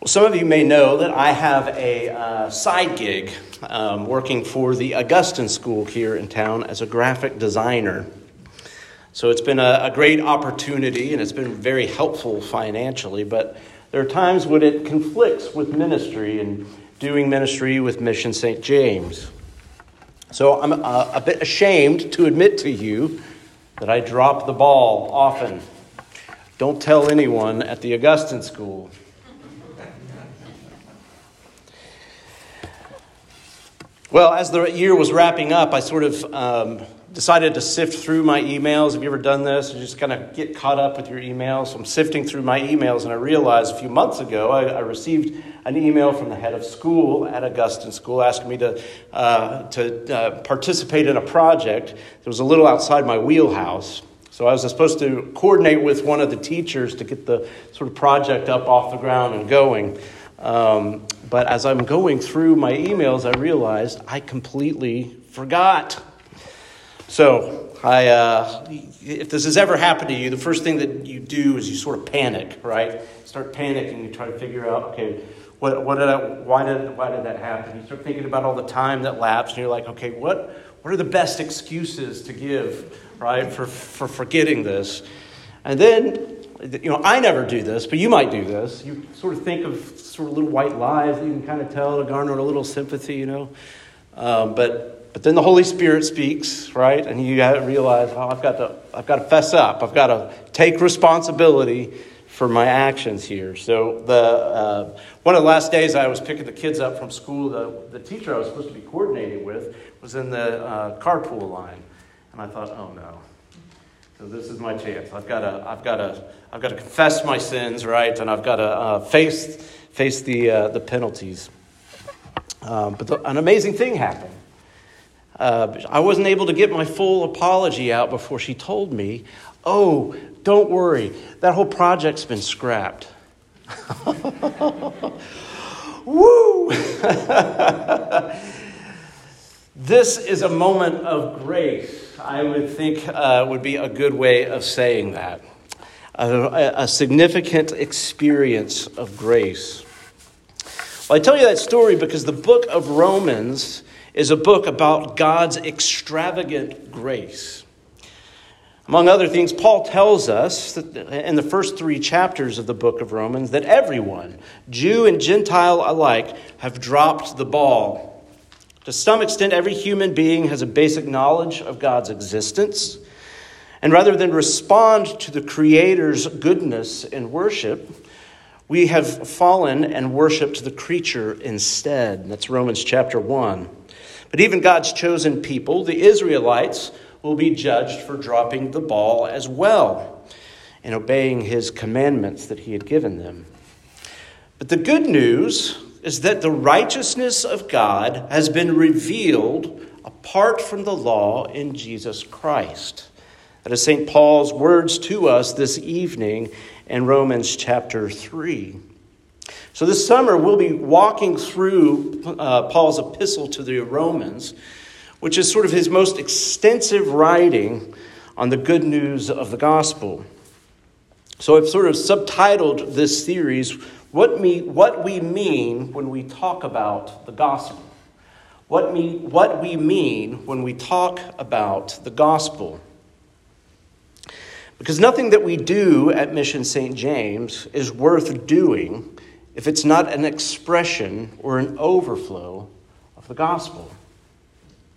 Well, some of you may know that I have a uh, side gig um, working for the Augustine School here in town as a graphic designer. So it's been a, a great opportunity and it's been very helpful financially, but there are times when it conflicts with ministry and doing ministry with Mission St. James. So I'm a, uh, a bit ashamed to admit to you that I drop the ball often. Don't tell anyone at the Augustine School. Well, as the year was wrapping up, I sort of um, decided to sift through my emails. Have you ever done this? You just kind of get caught up with your emails. So I'm sifting through my emails, and I realized a few months ago I, I received an email from the head of school at Augustine School asking me to, uh, to uh, participate in a project that was a little outside my wheelhouse. So I was supposed to coordinate with one of the teachers to get the sort of project up off the ground and going. Um, but as I'm going through my emails, I realized I completely forgot. So, I, uh, if this has ever happened to you, the first thing that you do is you sort of panic, right? Start panicking. You try to figure out, okay, what, what did I, why, did, why did that happen? You start thinking about all the time that lapsed, and you're like, okay, what, what are the best excuses to give, right, for, for forgetting this? And then you know, I never do this, but you might do this. You sort of think of sort of little white lies that you can kind of tell to garner a little sympathy, you know. Um, but but then the Holy Spirit speaks, right? And you realize, oh, I've got to I've got to fess up. I've got to take responsibility for my actions here. So the uh, one of the last days I was picking the kids up from school, the the teacher I was supposed to be coordinating with was in the uh, carpool line, and I thought, oh no so this is my chance. I've got to, I've got to, I've got to confess my sins, right? And I've got to uh, face, face the, uh, the penalties. Um, but the, an amazing thing happened. Uh, I wasn't able to get my full apology out before she told me, "Oh, don't worry, that whole project's been scrapped." Woo! this is a moment of grace. I would think uh, would be a good way of saying that. A, a significant experience of grace. Well, I tell you that story because the book of Romans is a book about God's extravagant grace. Among other things, Paul tells us in the first three chapters of the book of Romans that everyone, Jew and Gentile alike, have dropped the ball to some extent, every human being has a basic knowledge of God's existence. And rather than respond to the Creator's goodness in worship, we have fallen and worshiped the creature instead. That's Romans chapter 1. But even God's chosen people, the Israelites, will be judged for dropping the ball as well and obeying his commandments that he had given them. But the good news is that the righteousness of God has been revealed apart from the law in Jesus Christ. That is St. Paul's words to us this evening in Romans chapter 3. So, this summer, we'll be walking through uh, Paul's epistle to the Romans, which is sort of his most extensive writing on the good news of the gospel. So, I've sort of subtitled this series what, me, what we mean when we talk about the gospel. What, me, what we mean when we talk about the gospel. Because nothing that we do at Mission St. James is worth doing if it's not an expression or an overflow of the gospel.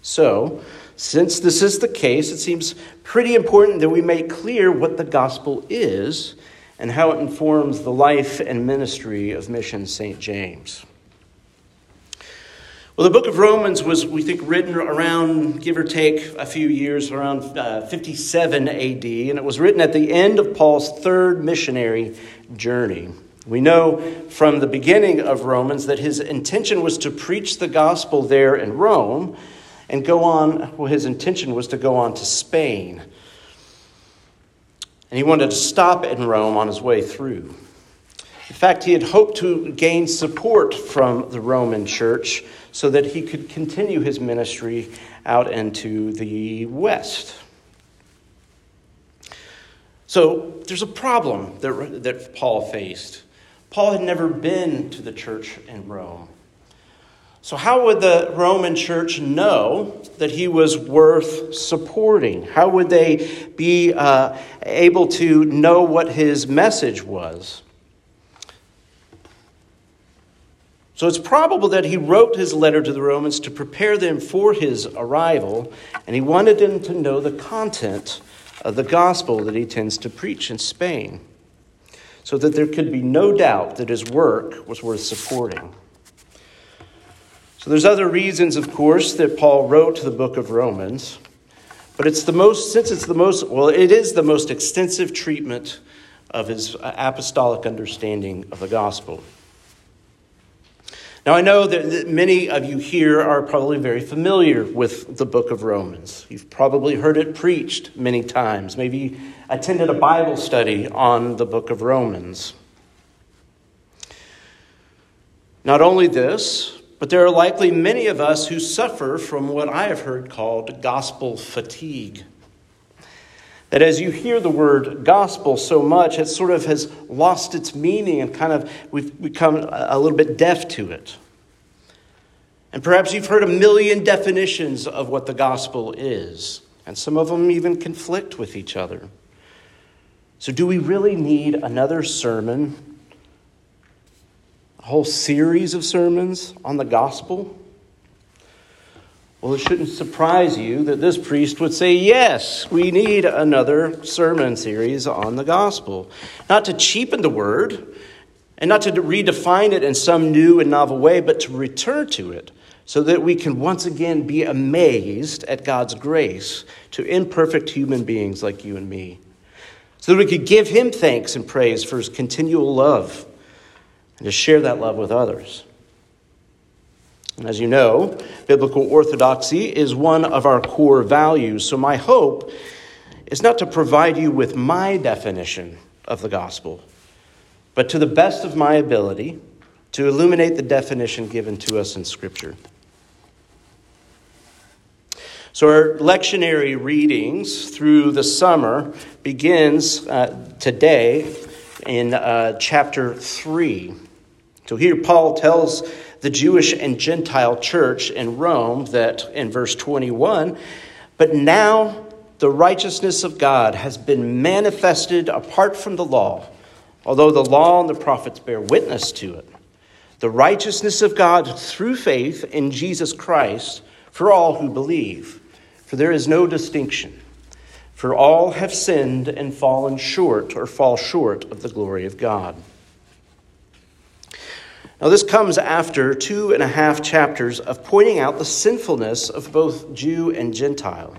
So, since this is the case, it seems pretty important that we make clear what the gospel is and how it informs the life and ministry of Mission St. James. Well, the book of Romans was, we think, written around, give or take a few years, around uh, 57 AD, and it was written at the end of Paul's third missionary journey. We know from the beginning of Romans that his intention was to preach the gospel there in Rome and go on, well, his intention was to go on to Spain and he wanted to stop in Rome on his way through. In fact, he had hoped to gain support from the Roman church so that he could continue his ministry out into the west. So there's a problem that, that Paul faced. Paul had never been to the church in Rome. So, how would the Roman church know that he was worth supporting? How would they be uh, able to know what his message was? So, it's probable that he wrote his letter to the Romans to prepare them for his arrival, and he wanted them to know the content of the gospel that he tends to preach in Spain, so that there could be no doubt that his work was worth supporting. So there's other reasons, of course, that Paul wrote the book of Romans, but it's the most, since it's the most, well, it is the most extensive treatment of his apostolic understanding of the gospel. Now, I know that many of you here are probably very familiar with the book of Romans. You've probably heard it preached many times, maybe attended a Bible study on the book of Romans. Not only this, but there are likely many of us who suffer from what I have heard called gospel fatigue. That as you hear the word gospel so much, it sort of has lost its meaning and kind of we've become a little bit deaf to it. And perhaps you've heard a million definitions of what the gospel is, and some of them even conflict with each other. So, do we really need another sermon whole series of sermons on the gospel? Well, it shouldn't surprise you that this priest would say, yes, we need another sermon series on the gospel. Not to cheapen the word and not to redefine it in some new and novel way, but to return to it so that we can once again be amazed at God's grace to imperfect human beings like you and me. So that we could give him thanks and praise for his continual love and to share that love with others. And as you know, biblical orthodoxy is one of our core values. So my hope is not to provide you with my definition of the gospel, but to the best of my ability to illuminate the definition given to us in Scripture. So, our lectionary readings through the summer begins uh, today in uh, chapter 3. So here Paul tells the Jewish and Gentile church in Rome that in verse 21, but now the righteousness of God has been manifested apart from the law, although the law and the prophets bear witness to it. The righteousness of God through faith in Jesus Christ for all who believe. For there is no distinction. For all have sinned and fallen short or fall short of the glory of God. Now, this comes after two and a half chapters of pointing out the sinfulness of both Jew and Gentile.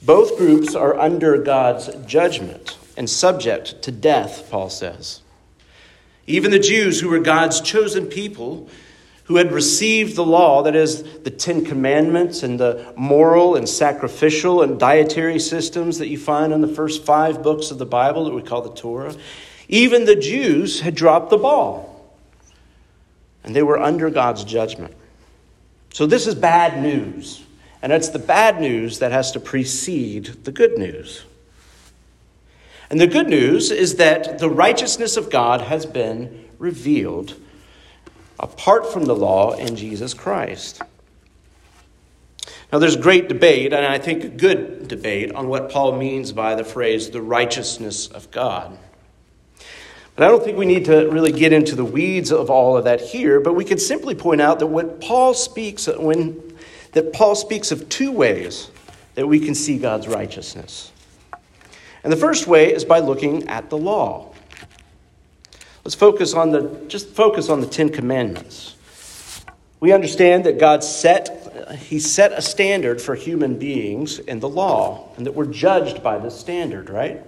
Both groups are under God's judgment and subject to death, Paul says. Even the Jews, who were God's chosen people, who had received the law, that is, the Ten Commandments and the moral and sacrificial and dietary systems that you find in the first five books of the Bible that we call the Torah, even the Jews had dropped the ball and they were under God's judgment. So this is bad news. And it's the bad news that has to precede the good news. And the good news is that the righteousness of God has been revealed apart from the law in Jesus Christ. Now, there's great debate, and I think a good debate, on what Paul means by the phrase the righteousness of God. But I don't think we need to really get into the weeds of all of that here, but we can simply point out that what Paul speaks when that Paul speaks of two ways that we can see God's righteousness. And the first way is by looking at the law. Let's focus on the just focus on the 10 commandments. We understand that God set he set a standard for human beings in the law and that we're judged by this standard, right?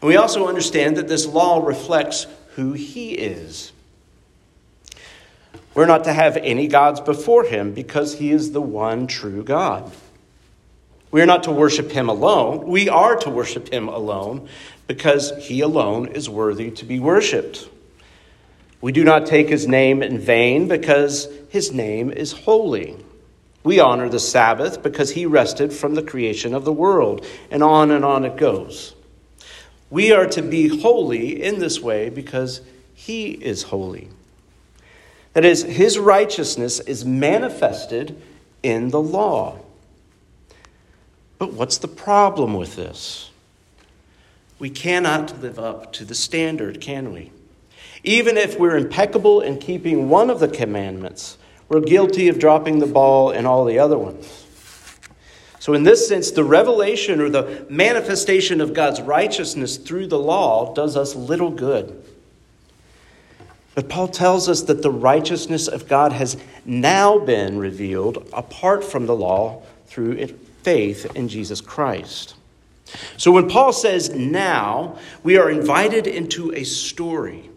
And we also understand that this law reflects who he is. We're not to have any gods before him because he is the one true God. We are not to worship him alone. We are to worship him alone because he alone is worthy to be worshiped. We do not take his name in vain because his name is holy. We honor the Sabbath because he rested from the creation of the world. And on and on it goes. We are to be holy in this way because he is holy. That is, his righteousness is manifested in the law. But what's the problem with this? We cannot live up to the standard, can we? Even if we're impeccable in keeping one of the commandments, we're guilty of dropping the ball in all the other ones. So, in this sense, the revelation or the manifestation of God's righteousness through the law does us little good. But Paul tells us that the righteousness of God has now been revealed apart from the law through faith in Jesus Christ. So when Paul says now, we are invited into a story,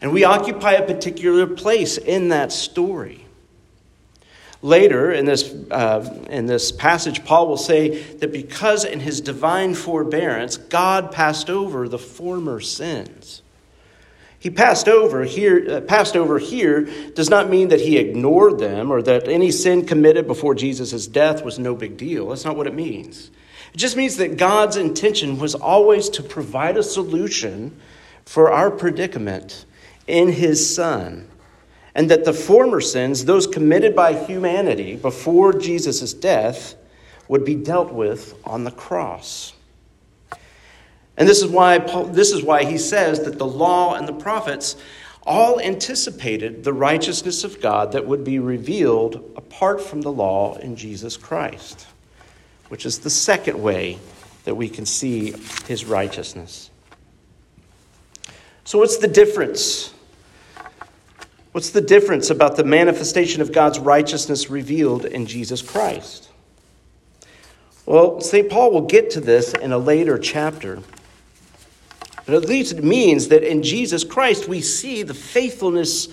and we occupy a particular place in that story. Later in this, uh, in this passage, Paul will say that because in his divine forbearance, God passed over the former sins. He passed over here, uh, passed over here does not mean that he ignored them or that any sin committed before Jesus' death was no big deal. That's not what it means. It just means that God's intention was always to provide a solution for our predicament in his Son and that the former sins, those committed by humanity before Jesus' death, would be dealt with on the cross. And this is why Paul, this is why he says that the law and the prophets all anticipated the righteousness of God that would be revealed apart from the law in Jesus Christ, which is the second way that we can see his righteousness. So what's the difference What's the difference about the manifestation of God's righteousness revealed in Jesus Christ? Well, St. Paul will get to this in a later chapter. But at least it means that in Jesus Christ we see the faithfulness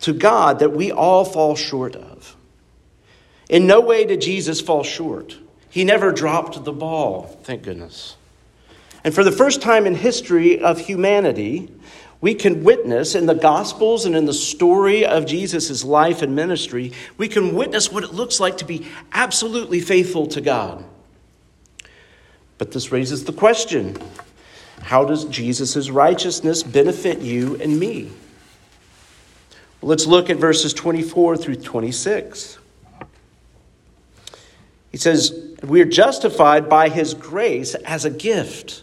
to God that we all fall short of. In no way did Jesus fall short. He never dropped the ball, thank goodness. And for the first time in history of humanity, we can witness in the Gospels and in the story of Jesus' life and ministry, we can witness what it looks like to be absolutely faithful to God. But this raises the question how does Jesus' righteousness benefit you and me? Let's look at verses 24 through 26. He says, We are justified by his grace as a gift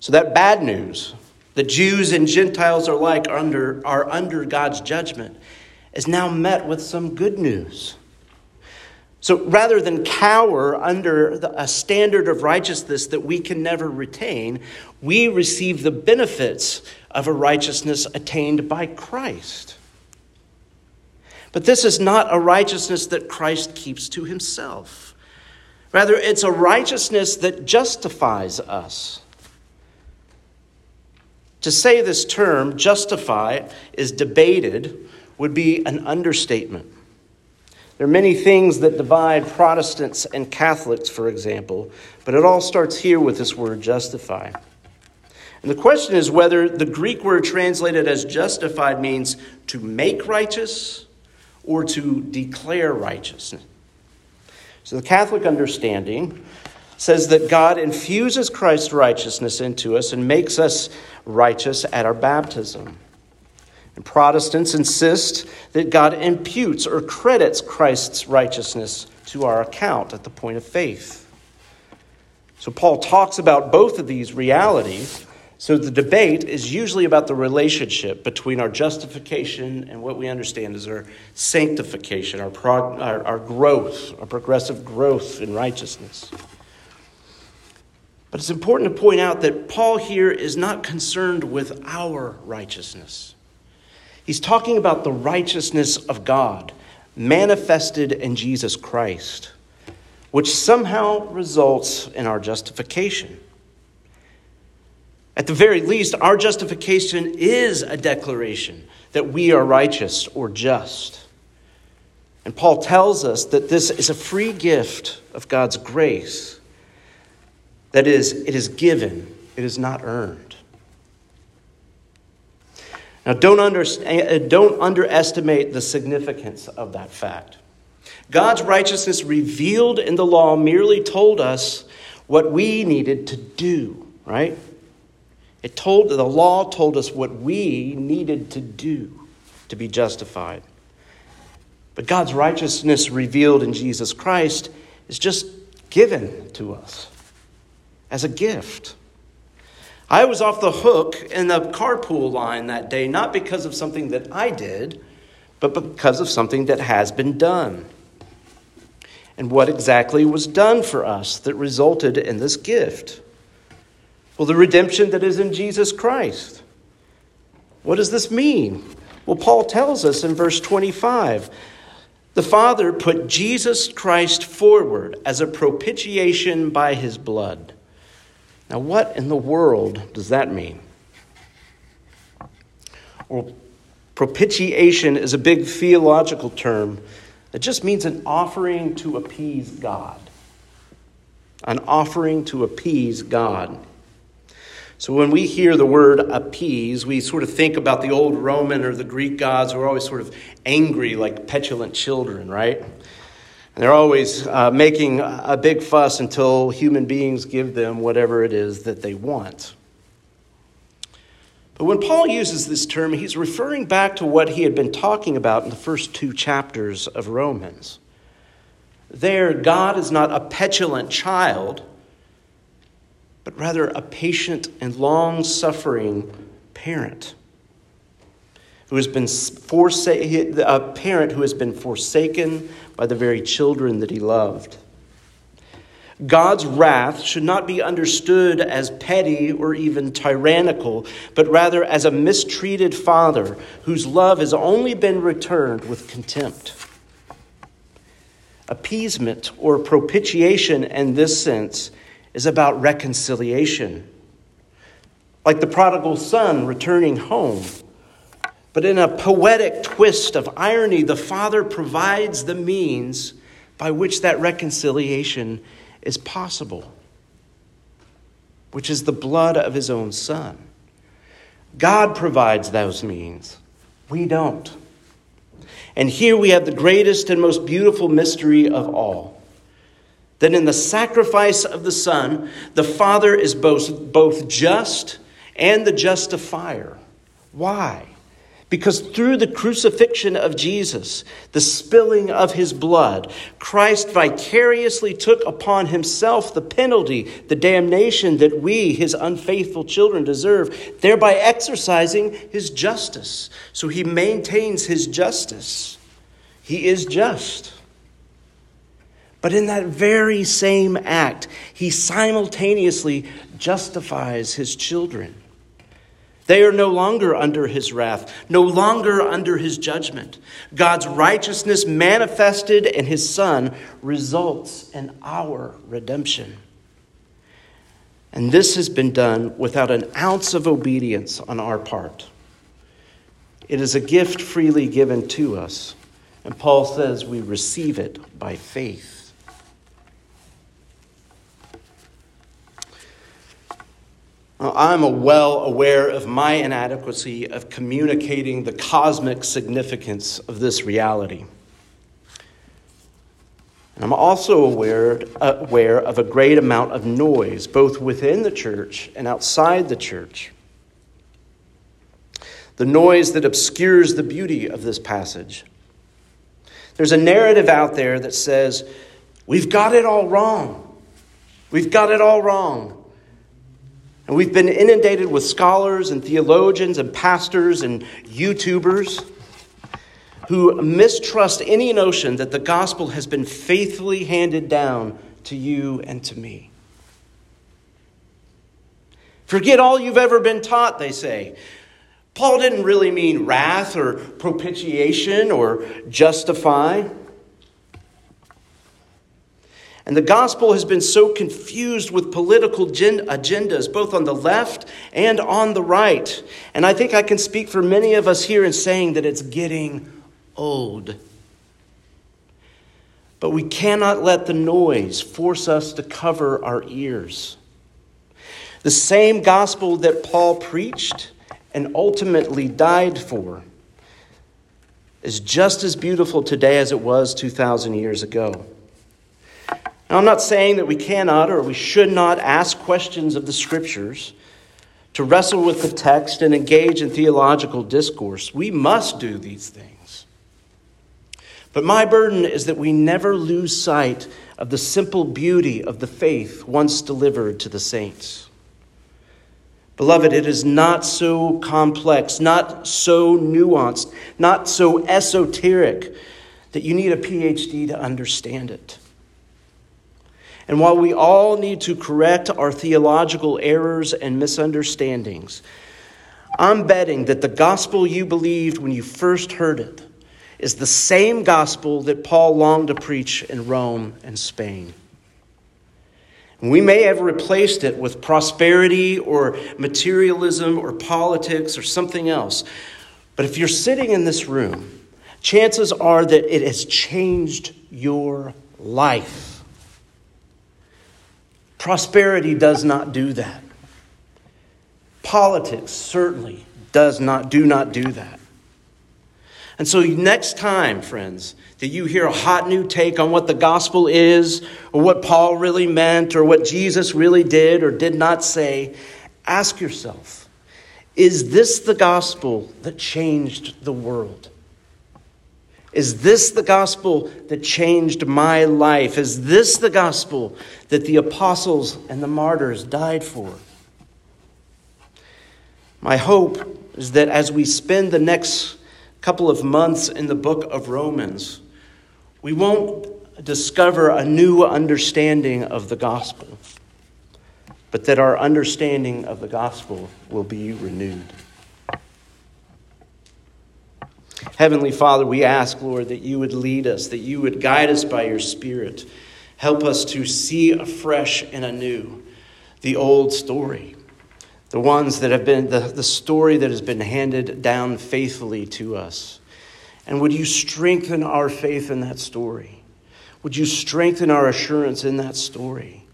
So that bad news, the Jews and Gentiles are like under are under God's judgment, is now met with some good news. So rather than cower under the, a standard of righteousness that we can never retain, we receive the benefits of a righteousness attained by Christ. But this is not a righteousness that Christ keeps to himself. Rather, it's a righteousness that justifies us. To say this term, justify, is debated would be an understatement. There are many things that divide Protestants and Catholics, for example, but it all starts here with this word justify. And the question is whether the Greek word translated as justified means to make righteous or to declare righteousness. So the Catholic understanding says that God infuses Christ's righteousness into us and makes us righteous at our baptism. And Protestants insist that God imputes or credits Christ's righteousness to our account at the point of faith. So Paul talks about both of these realities. So the debate is usually about the relationship between our justification and what we understand as our sanctification, our, prog- our, our growth, our progressive growth in righteousness. But it's important to point out that Paul here is not concerned with our righteousness. He's talking about the righteousness of God manifested in Jesus Christ, which somehow results in our justification. At the very least, our justification is a declaration that we are righteous or just. And Paul tells us that this is a free gift of God's grace. That is, it is given, it is not earned. Now, don't, under, eh, don't underestimate the significance of that fact. God's righteousness revealed in the law merely told us what we needed to do, right? It told the law told us what we needed to do to be justified. But God's righteousness revealed in Jesus Christ is just given to us as a gift. I was off the hook in the carpool line that day, not because of something that I did, but because of something that has been done. And what exactly was done for us that resulted in this gift? Well, the redemption that is in Jesus Christ. What does this mean? Well, Paul tells us in verse 25 the Father put Jesus Christ forward as a propitiation by his blood. Now, what in the world does that mean? Well, propitiation is a big theological term that just means an offering to appease God. An offering to appease God. So when we hear the word appease, we sort of think about the old Roman or the Greek gods who are always sort of angry, like petulant children, right? And they're always uh, making a big fuss until human beings give them whatever it is that they want. But when Paul uses this term, he's referring back to what he had been talking about in the first two chapters of Romans. There, God is not a petulant child but rather a patient and long suffering parent who has been forsaken, a parent who has been forsaken by the very children that he loved. God's wrath should not be understood as petty or even tyrannical, but rather as a mistreated father whose love has only been returned with contempt. Appeasement or propitiation in this sense is about reconciliation. Like the prodigal son returning home. But in a poetic twist of irony, the Father provides the means by which that reconciliation is possible, which is the blood of his own Son. God provides those means. We don't. And here we have the greatest and most beautiful mystery of all that in the sacrifice of the Son, the Father is both, both just and the justifier. Why? Because through the crucifixion of Jesus, the spilling of his blood, Christ vicariously took upon himself the penalty, the damnation that we, his unfaithful children, deserve, thereby exercising his justice. So he maintains his justice. He is just. But in that very same act, he simultaneously justifies his children. They are no longer under his wrath, no longer under his judgment. God's righteousness manifested in his Son results in our redemption. And this has been done without an ounce of obedience on our part. It is a gift freely given to us. And Paul says we receive it by faith. Uh, I'm well aware of my inadequacy of communicating the cosmic significance of this reality. And I'm also aware, aware of a great amount of noise, both within the church and outside the church. The noise that obscures the beauty of this passage. There's a narrative out there that says, We've got it all wrong. We've got it all wrong. And we've been inundated with scholars and theologians and pastors and YouTubers who mistrust any notion that the gospel has been faithfully handed down to you and to me. Forget all you've ever been taught, they say. Paul didn't really mean wrath or propitiation or justify. And the gospel has been so confused with political agendas, both on the left and on the right. And I think I can speak for many of us here in saying that it's getting old. But we cannot let the noise force us to cover our ears. The same gospel that Paul preached and ultimately died for is just as beautiful today as it was 2,000 years ago. Now, I'm not saying that we cannot or we should not ask questions of the scriptures to wrestle with the text and engage in theological discourse. We must do these things. But my burden is that we never lose sight of the simple beauty of the faith once delivered to the saints. Beloved, it is not so complex, not so nuanced, not so esoteric that you need a PhD to understand it. And while we all need to correct our theological errors and misunderstandings, I'm betting that the gospel you believed when you first heard it is the same gospel that Paul longed to preach in Rome and Spain. We may have replaced it with prosperity or materialism or politics or something else. But if you're sitting in this room, chances are that it has changed your life. Prosperity does not do that. Politics certainly does not do not do that. And so next time, friends, that you hear a hot new take on what the gospel is, or what Paul really meant, or what Jesus really did or did not say, ask yourself is this the gospel that changed the world? Is this the gospel that changed my life? Is this the gospel that the apostles and the martyrs died for? My hope is that as we spend the next couple of months in the book of Romans, we won't discover a new understanding of the gospel, but that our understanding of the gospel will be renewed. Heavenly Father, we ask, Lord, that you would lead us, that you would guide us by your Spirit. Help us to see afresh and anew the old story, the ones that have been, the, the story that has been handed down faithfully to us. And would you strengthen our faith in that story? Would you strengthen our assurance in that story?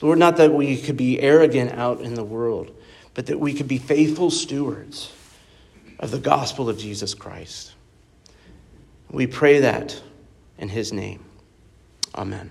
Lord, not that we could be arrogant out in the world, but that we could be faithful stewards of the gospel of Jesus Christ. We pray that in his name. Amen.